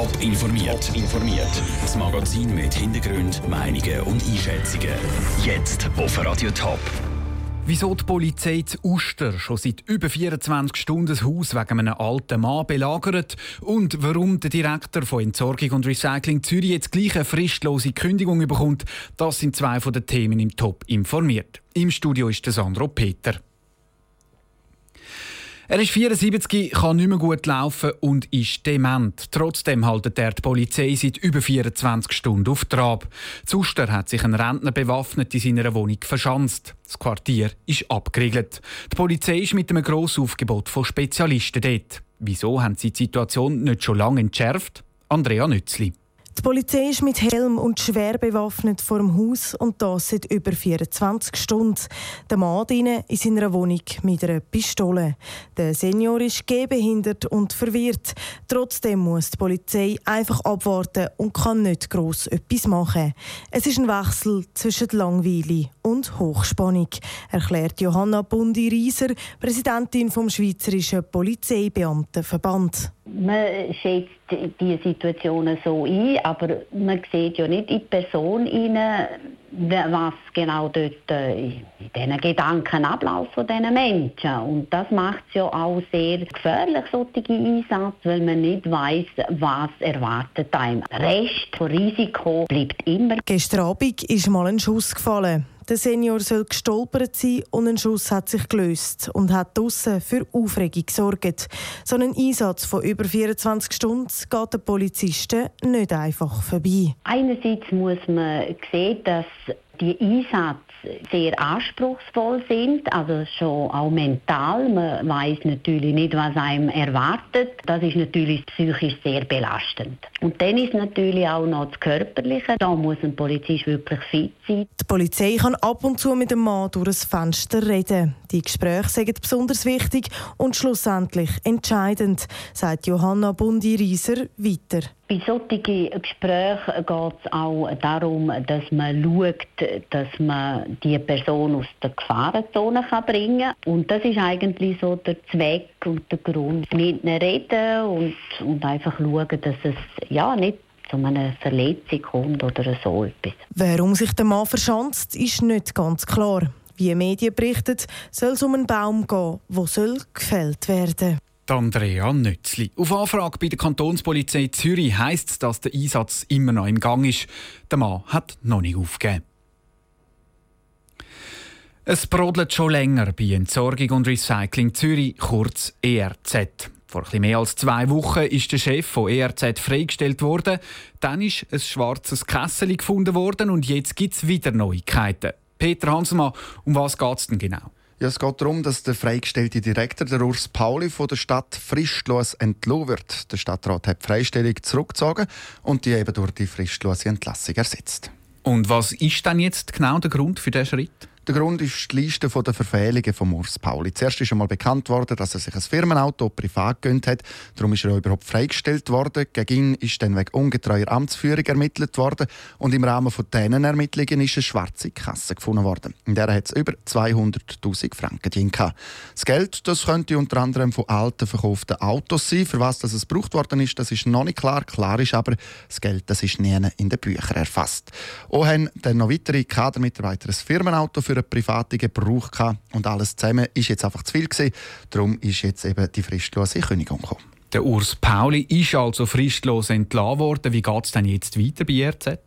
Top informiert. informiert. Das Magazin mit Hintergrund, Meinungen und Einschätzungen. Jetzt auf Radio Top. Wieso die Polizei zu Uster schon seit über 24 Stunden das Haus wegen einem alten Mann belagert und warum der Direktor von Entsorgung und Recycling Zürich jetzt gleich eine fristlose Kündigung bekommt, das sind zwei von den Themen im Top informiert. Im Studio ist der Sandro Peter. Er ist 74, kann nicht mehr gut laufen und ist dement. Trotzdem haltet er die Polizei seit über 24 Stunden auf Trab. Zuster hat sich ein Rentner bewaffnet in seiner Wohnung verschanzt. Das Quartier ist abgeriegelt. Die Polizei ist mit einem grossen Aufgebot von Spezialisten dort. Wieso haben sie die Situation nicht schon lange entschärft? Andrea Nützli. Die Polizei ist mit Helm und schwer bewaffnet vor dem Haus und das seit über 24 Stunden. Der Mann in seiner Wohnung mit einer Pistole. Der Senior ist gehbehindert und verwirrt. Trotzdem muss die Polizei einfach abwarten und kann nicht gross etwas machen. Es ist ein Wechsel zwischen Langweile und Hochspannung, erklärt Johanna Bundi-Rieser, Präsidentin vom Schweizerischen Polizeibeamtenverband. Man schätzt die Situationen so ein, aber man sieht ja nicht in die Person rein, was genau dort äh, in diesen Gedanken abläuft von diesen Menschen. Und das macht es ja auch sehr gefährlich, solche Einsätze, weil man nicht weiß, was erwartet einem. Rest von Risiko bleibt immer. Gestern Abend ist mal ein Schuss gefallen. Der Senior soll gestolpert sein und ein Schuss hat sich gelöst und hat draussen für Aufregung gesorgt. So ein Einsatz von über 24 Stunden geht den Polizisten nicht einfach vorbei. Einerseits muss man sehen, dass die Einsätze sehr anspruchsvoll sind, also schon auch mental. Man weiß natürlich nicht, was einem erwartet. Das ist natürlich psychisch sehr belastend. Und dann ist natürlich auch noch das Körperliche. Da muss ein Polizist wirklich fit sein. Die Polizei kann ab und zu mit dem Mann durch ein Fenster reden. Die Gespräche sind besonders wichtig und schlussendlich entscheidend, sagt Johanna Bundi-Rieser weiter. Bei solchen Gesprächen geht es auch darum, dass man schaut, dass man die Person aus der Gefahrenzone bringen kann. Und das ist eigentlich so der Zweck und der Grund. Mit ihnen reden und, und einfach schauen, dass es ja nicht zu einer Verletzung kommt oder so etwas. Warum sich der Mann verschanzt, ist nicht ganz klar. Wie Medien berichten, soll es um einen Baum gehen, der gefällt werden soll. Andrea Nützli. Auf Anfrage bei der Kantonspolizei Zürich heisst es, dass der Einsatz immer noch im Gang ist. Der Mann hat noch nicht aufgegeben. Es brodelt schon länger bei Entsorgung und Recycling Zürich, kurz ERZ. Vor etwas mehr als zwei Wochen ist der Chef von ERZ freigestellt worden. Dann ist ein schwarzes Kessel gefunden worden und jetzt gibt es wieder Neuigkeiten. Peter Hanselmann, um was geht es denn genau? Ja, es geht darum, dass der freigestellte Direktor, der Urs Pauli, von der Stadt fristlos entlassen wird. Der Stadtrat hat die Freistellung zurückgezogen und die eben durch die fristlose Entlassung ersetzt. Und was ist denn jetzt genau der Grund für diesen Schritt? Der Grund ist die Liste der Verfehlungen von Urs Pauli. Zuerst ist einmal bekannt worden, dass er sich ein Firmenauto privat gönnt hat. Darum ist er überhaupt freigestellt worden. Gegen ihn ist dann wegen ungetreuer Amtsführung ermittelt worden. Und im Rahmen von diesen Ermittlungen ist eine schwarze Kasse gefunden worden. In der hat es über 200.000 Franken drin. Das Geld das könnte unter anderem von alten verkauften Autos sein. Für was das es gebraucht worden ist, das ist noch nicht klar. Klar ist aber, das Geld das ist nie in den Büchern erfasst. Auch haben dann noch weitere Kadermitarbeiter ein Firmenauto für einen privaten Gebrauch gehabt. Und alles zusammen ist jetzt einfach zu viel gewesen. Darum ist jetzt eben die fristlose Kündigung gekommen. Der Urs Pauli ist also fristlos entlassen worden. Wie geht es denn jetzt weiter bei RZ?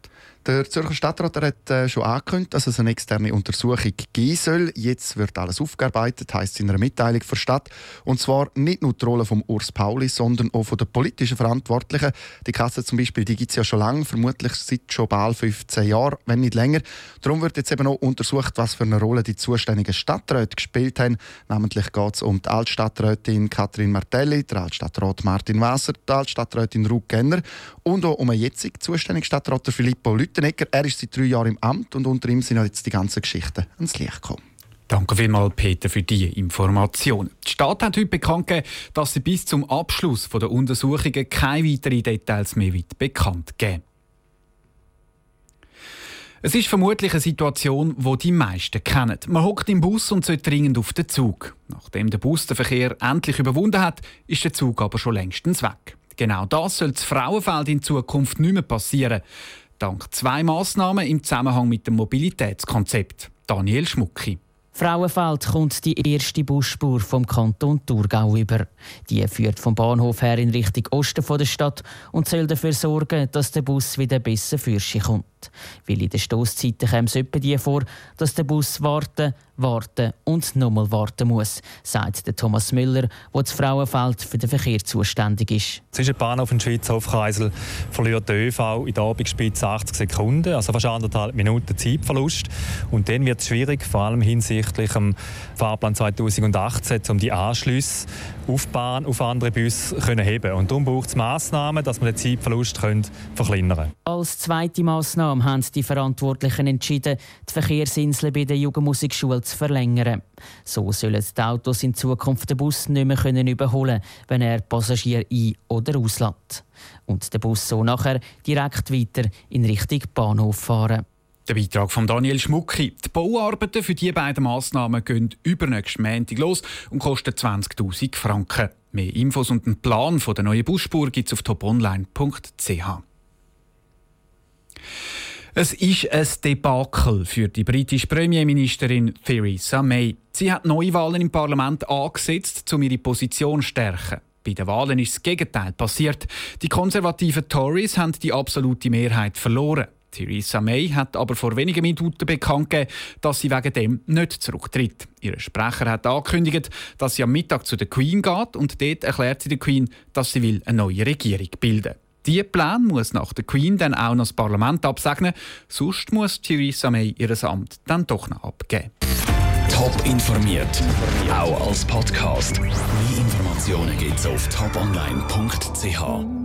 Der Zürcher Stadtrat hat äh, schon angekündigt, dass es eine externe Untersuchung geben soll. Jetzt wird alles aufgearbeitet, heisst in einer Mitteilung der Stadt. Und zwar nicht nur die Rolle von Urs Pauli, sondern auch von den politischen Verantwortlichen. Die Kasse zum Beispiel, die gibt es ja schon lange, vermutlich seit schon bald 15 Jahren, wenn nicht länger. Darum wird jetzt eben auch untersucht, was für eine Rolle die zuständigen Stadträte gespielt haben. Namentlich geht es um die Altstadträtin Katrin Martelli, der Altstadtrat Martin Wasser, die Altstadträtin Ruth Genner und auch um den jetzigen zuständigen Stadtrat Filippo Lüth Lüttenegger. Er ist seit drei Jahren im Amt und unter ihm sind jetzt die ganzen Geschichten ans Licht gekommen. Danke vielmals, Peter, für diese Information. Die Stadt hat heute bekannt gegeben, dass sie bis zum Abschluss der Untersuchungen keine weiteren Details mehr bekannt geben es ist vermutlich eine Situation, die die meisten kennen. Man hockt im Bus und sollte dringend auf den Zug. Nachdem der Bus den Verkehr endlich überwunden hat, ist der Zug aber schon längstens weg. Genau das soll das Frauenfeld in Zukunft nicht mehr passieren. Dank zwei Massnahmen im Zusammenhang mit dem Mobilitätskonzept. Daniel Schmucki. Frauenfeld kommt die erste Busspur vom Kanton Thurgau über. Die führt vom Bahnhof her in Richtung Osten der Stadt und soll dafür sorgen, dass der Bus wieder besser für sich kommt. Weil in den Stoßzeiten käme es die vor, dass der Bus warten, warten und nochmal warten muss, sagt der Thomas Müller, der das Frauenfeld für den Verkehr zuständig ist. Zwischen Bahnhof und Schweizer Kreisel verliert der ÖV in der Abendspitze 80 Sekunden, also fast anderthalb Minuten Zeitverlust. Und dann wird es schwierig, vor allem hinsichtlich dem Fahrplan 2018, um die Anschlüsse auf Bahn, auf andere Busse können heben. Und darum braucht es Massnahmen, dass wir den Zeitverlust können verkleinern können. Als zweite Massnahme haben die Verantwortlichen entschieden, die Verkehrsinsel bei der Jugendmusikschule zu verlängern. So sollen die Autos in Zukunft den Bus nicht mehr können überholen wenn er Passagier ein- oder auslässt. Und der Bus so nachher direkt weiter in Richtung Bahnhof fahren. Der Beitrag von Daniel Schmucki. Die Bauarbeiten für diese beiden Massnahmen gehen übernächsten Montag los und kosten 20.000 Franken. Mehr Infos und einen Plan von der neuen Busspur gibt es auf toponline.ch. Es ist ein Debakel für die britische Premierministerin Theresa May. Sie hat Neuwahlen im Parlament angesetzt, um ihre Position zu stärken. Bei den Wahlen ist das Gegenteil passiert. Die konservativen Tories haben die absolute Mehrheit verloren. Theresa May hat aber vor wenigen Minuten bekannt gegeben, dass sie wegen dem nicht zurücktritt. Ihr Sprecher hat angekündigt, dass sie am Mittag zu der Queen geht und dort erklärt sie der Queen, dass sie will eine neue Regierung bilden. Diese Plan muss nach der Queen dann auch noch das Parlament absegnen, sonst muss Theresa May ihr Amt dann doch noch abgeben. Top informiert, auch als Podcast. Mehr Informationen gibt's auf toponline.ch.